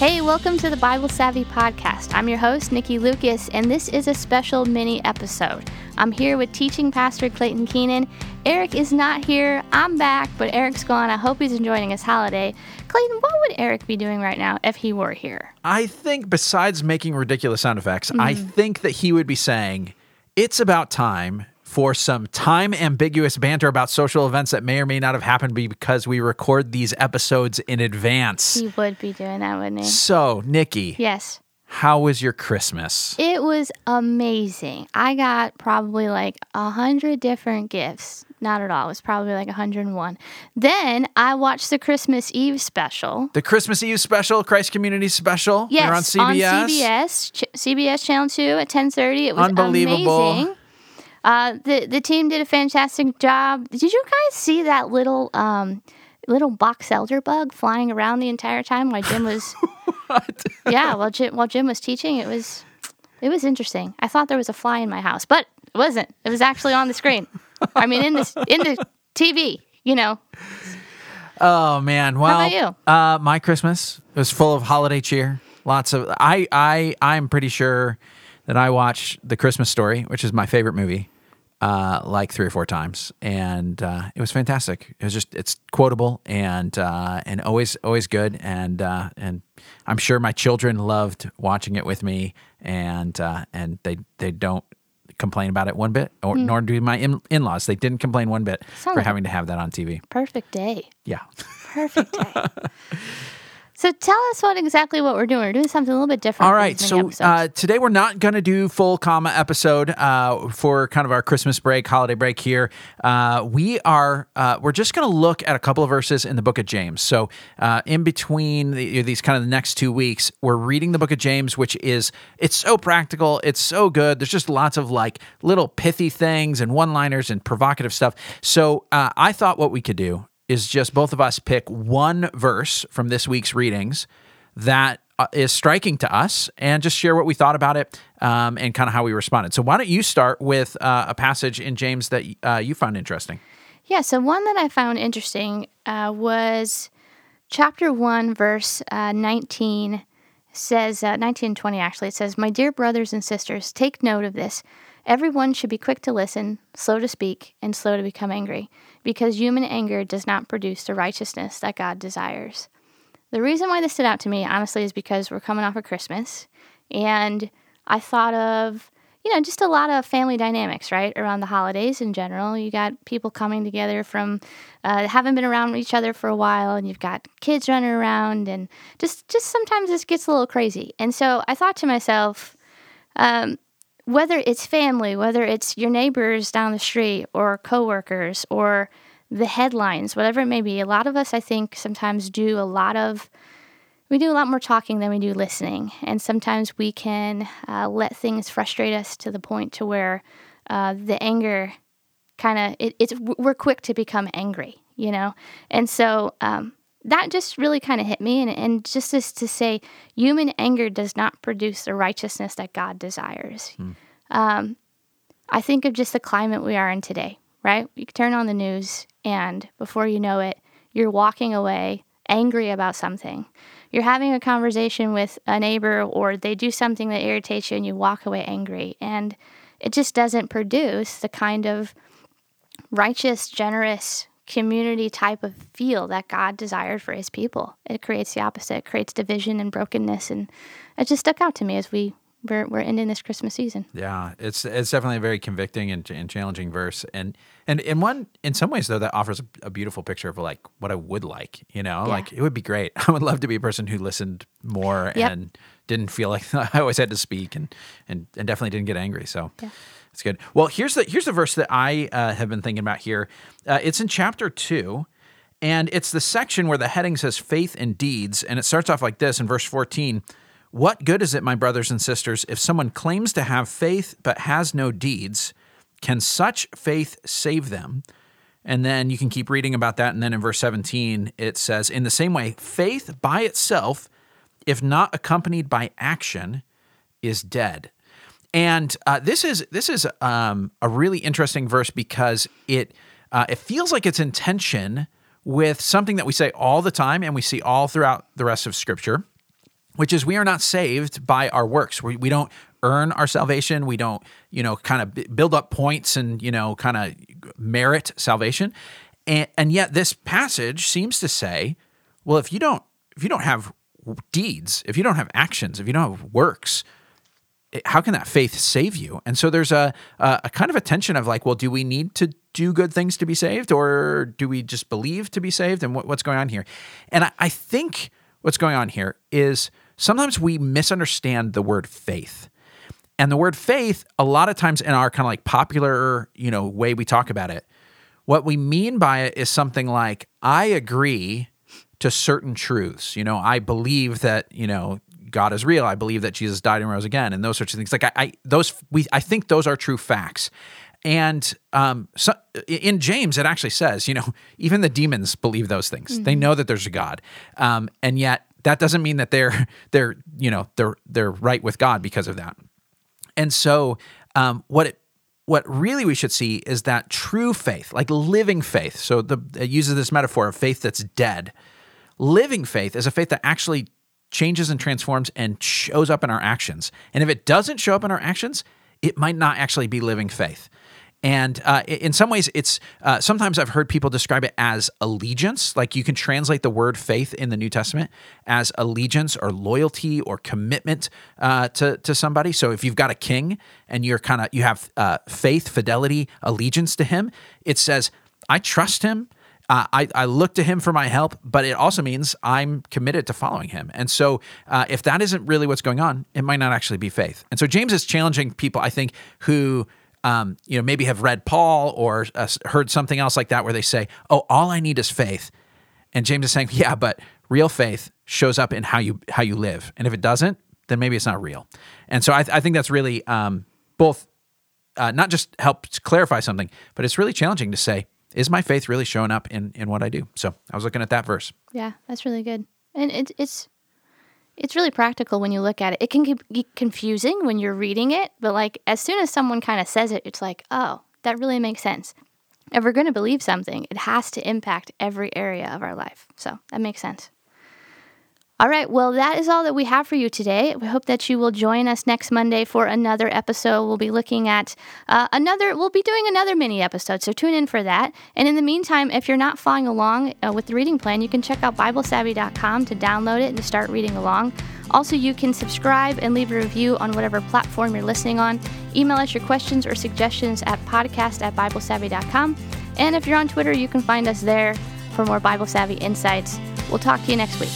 Hey, welcome to the Bible Savvy Podcast. I'm your host, Nikki Lucas, and this is a special mini episode. I'm here with teaching pastor Clayton Keenan. Eric is not here. I'm back, but Eric's gone. I hope he's enjoying his holiday. Clayton, what would Eric be doing right now if he were here? I think, besides making ridiculous sound effects, I mm-hmm. think that he would be saying, It's about time for some time ambiguous banter about social events that may or may not have happened because we record these episodes in advance. He would be doing that, wouldn't he? So, Nikki, Yes. how was your Christmas? It was amazing. I got probably like a hundred different gifts. Not at all. It was probably like 101. Then I watched the Christmas Eve special. The Christmas Eve special, Christ Community special, Yes, they're on CBS. CBS, Ch- CBS Channel Two at 10:30. It was Unbelievable. amazing. Uh, the the team did a fantastic job. Did you guys see that little um, little box elder bug flying around the entire time while Jim was? yeah, while Jim while Jim was teaching, it was it was interesting. I thought there was a fly in my house, but it wasn't. It was actually on the screen. I mean, in the in the TV. You know, Oh man! Well, about you? Uh, my Christmas was full of holiday cheer. Lots of I I I'm pretty sure that I watched The Christmas Story, which is my favorite movie, uh, like three or four times, and uh, it was fantastic. It was just it's quotable and uh, and always always good, and uh, and I'm sure my children loved watching it with me, and uh, and they they don't complain about it one bit, or nor do my in- in-laws. They didn't complain one bit Sounds for like- having to have that on TV. perfect day. Yeah. Perfect day. So tell us what exactly what we're doing. We're doing something a little bit different. All right, so uh, today we're not going to do full comma episode uh, for kind of our Christmas break, holiday break here. Uh, we are uh, we're just going to look at a couple of verses in the Book of James. So uh, in between the, these kind of the next two weeks, we're reading the Book of James, which is it's so practical, it's so good. There's just lots of like little pithy things and one-liners and provocative stuff. So uh, I thought what we could do is just both of us pick one verse from this week's readings that uh, striking to us and just share what we thought about it um, and kind of how we responded. So, why don't you start with uh, a passage in James that uh, you found interesting? yeah, so one that I found interesting uh, was chapter 1, verse uh, 19 says, uh, 19 and 20 actually, it says, My dear brothers and sisters, take note of this. Everyone should be quick to listen, slow to speak, and slow to become angry, because human anger does not produce the righteousness that God desires. The reason why this stood out to me, honestly, is because we're coming off of Christmas, and I thought of, you know, just a lot of family dynamics, right, around the holidays in general. You got people coming together from, uh, haven't been around each other for a while, and you've got kids running around, and just, just sometimes this gets a little crazy. And so I thought to myself, um, whether it's family, whether it's your neighbors down the street or coworkers or the headlines, whatever it may be, a lot of us, I think, sometimes do a lot of, we do a lot more talking than we do listening. And sometimes we can uh, let things frustrate us to the point to where uh, the anger kind of, it, it's, we're quick to become angry, you know? And so, um, that just really kind of hit me and, and just as to say human anger does not produce the righteousness that god desires um, i think of just the climate we are in today right you turn on the news and before you know it you're walking away angry about something you're having a conversation with a neighbor or they do something that irritates you and you walk away angry and it just doesn't produce the kind of righteous generous community type of feel that God desired for his people. It creates the opposite. It creates division and brokenness. And it just stuck out to me as we we're, we're ending this Christmas season. Yeah, it's it's definitely a very convicting and, and challenging verse, and and in one in some ways though that offers a, beautiful picture of like what I would like. You know, Yeah. like it would be great. I would love to be a person who listened more Yep. and didn't feel like I always had to speak, and and and definitely didn't get angry. So. Yeah. That's good. Well, here's the here's the verse that I uh, have been thinking about here. Uh, it's in chapter two, and it's the section where the heading says faith and deeds, and it starts off like this in verse 14. What good is it, my brothers and sisters, if someone claims to have faith but has no deeds? Can such faith save them? And then you can keep reading about that. And then in verse 17, it says, In the same way, faith by itself, if not accompanied by action, is dead. And uh, this is this is um, a really interesting verse because it uh, it feels like it's in tension with something that we say all the time and we see all throughout the rest of Scripture, which is we are not saved by our works. We, we don't earn our salvation. We don't, you know, kind of build up points and, you know, kind of merit salvation. And, and yet this passage seems to say, well, if you don't, if you don't have deeds, if you don't have actions, if you don't have works, how can that faith save you? And so there's a, a, a kind of a tension of like, well, do we need to do good things to be saved, or do we just believe to be saved? And what, what's going on here? And I, I think what's going on here is sometimes we misunderstand the word faith. And the word faith, a lot of times in our kind of like popular, you know, way we talk about it, what we mean by it is something like, I agree to certain truths. You know, I believe that, you know, God is real. I believe that Jesus died and rose again, and those sorts of things. Like I, I those we I think those are true facts. And um, so in James, it actually says, you know, even the demons believe those things. Mm-hmm. They know that there's a God, um, and yet that doesn't mean that they're they're you know they're they're right with God because of that. And so um, what it what really we should see is that true faith, like living faith. So the it uses this metaphor of faith that's dead. Living faith is a faith that actually changes and transforms and shows up in our actions. And if it doesn't show up in our actions, it might not actually be living faith. And uh, in some ways, it's uh, sometimes I've heard people describe it as allegiance. Like you can translate the word faith in the New Testament as allegiance or loyalty or commitment uh, to to somebody. So if you've got a king and you're kind of you have uh, faith, fidelity, allegiance to him, it says I trust him. Uh, I, I look to him for my help, but it also means I'm committed to following him. And so, uh, if that isn't really what's going on, it might not actually be faith. And so, James is challenging people, I think, who um, you know, maybe have read Paul or uh, heard something else like that where they say, "Oh, all I need is faith," and James is saying, "Yeah, but real faith shows up in how you how you live, and if it doesn't, then maybe it's not real." And so I, I think that's really um, both uh, not just helps clarify something, but it's really challenging to say, "Is my faith really showing up in in what I do?" So I was looking at that verse. Yeah, that's really good, and it, it's it's really practical when you look at it. It can be confusing when you're reading it, but like as soon as someone kind of says it, it's like, oh, that really makes sense. If we're going to believe something, it has to impact every area of our life. So that makes sense. All right, well, that is all that we have for you today. We hope that you will join us next Monday for another episode. We'll be looking at uh, another, we'll be doing another mini episode, so tune in for that. And in the meantime, if you're not following along uh, with the reading plan, you can check out BibleSavvy.com to download it and to start reading along. Also, you can subscribe and leave a review on whatever platform you're listening on. Email us your questions or suggestions at podcast at BibleSavvy.com. And if you're on Twitter, you can find us there for more Bible Savvy insights. We'll talk to you next week.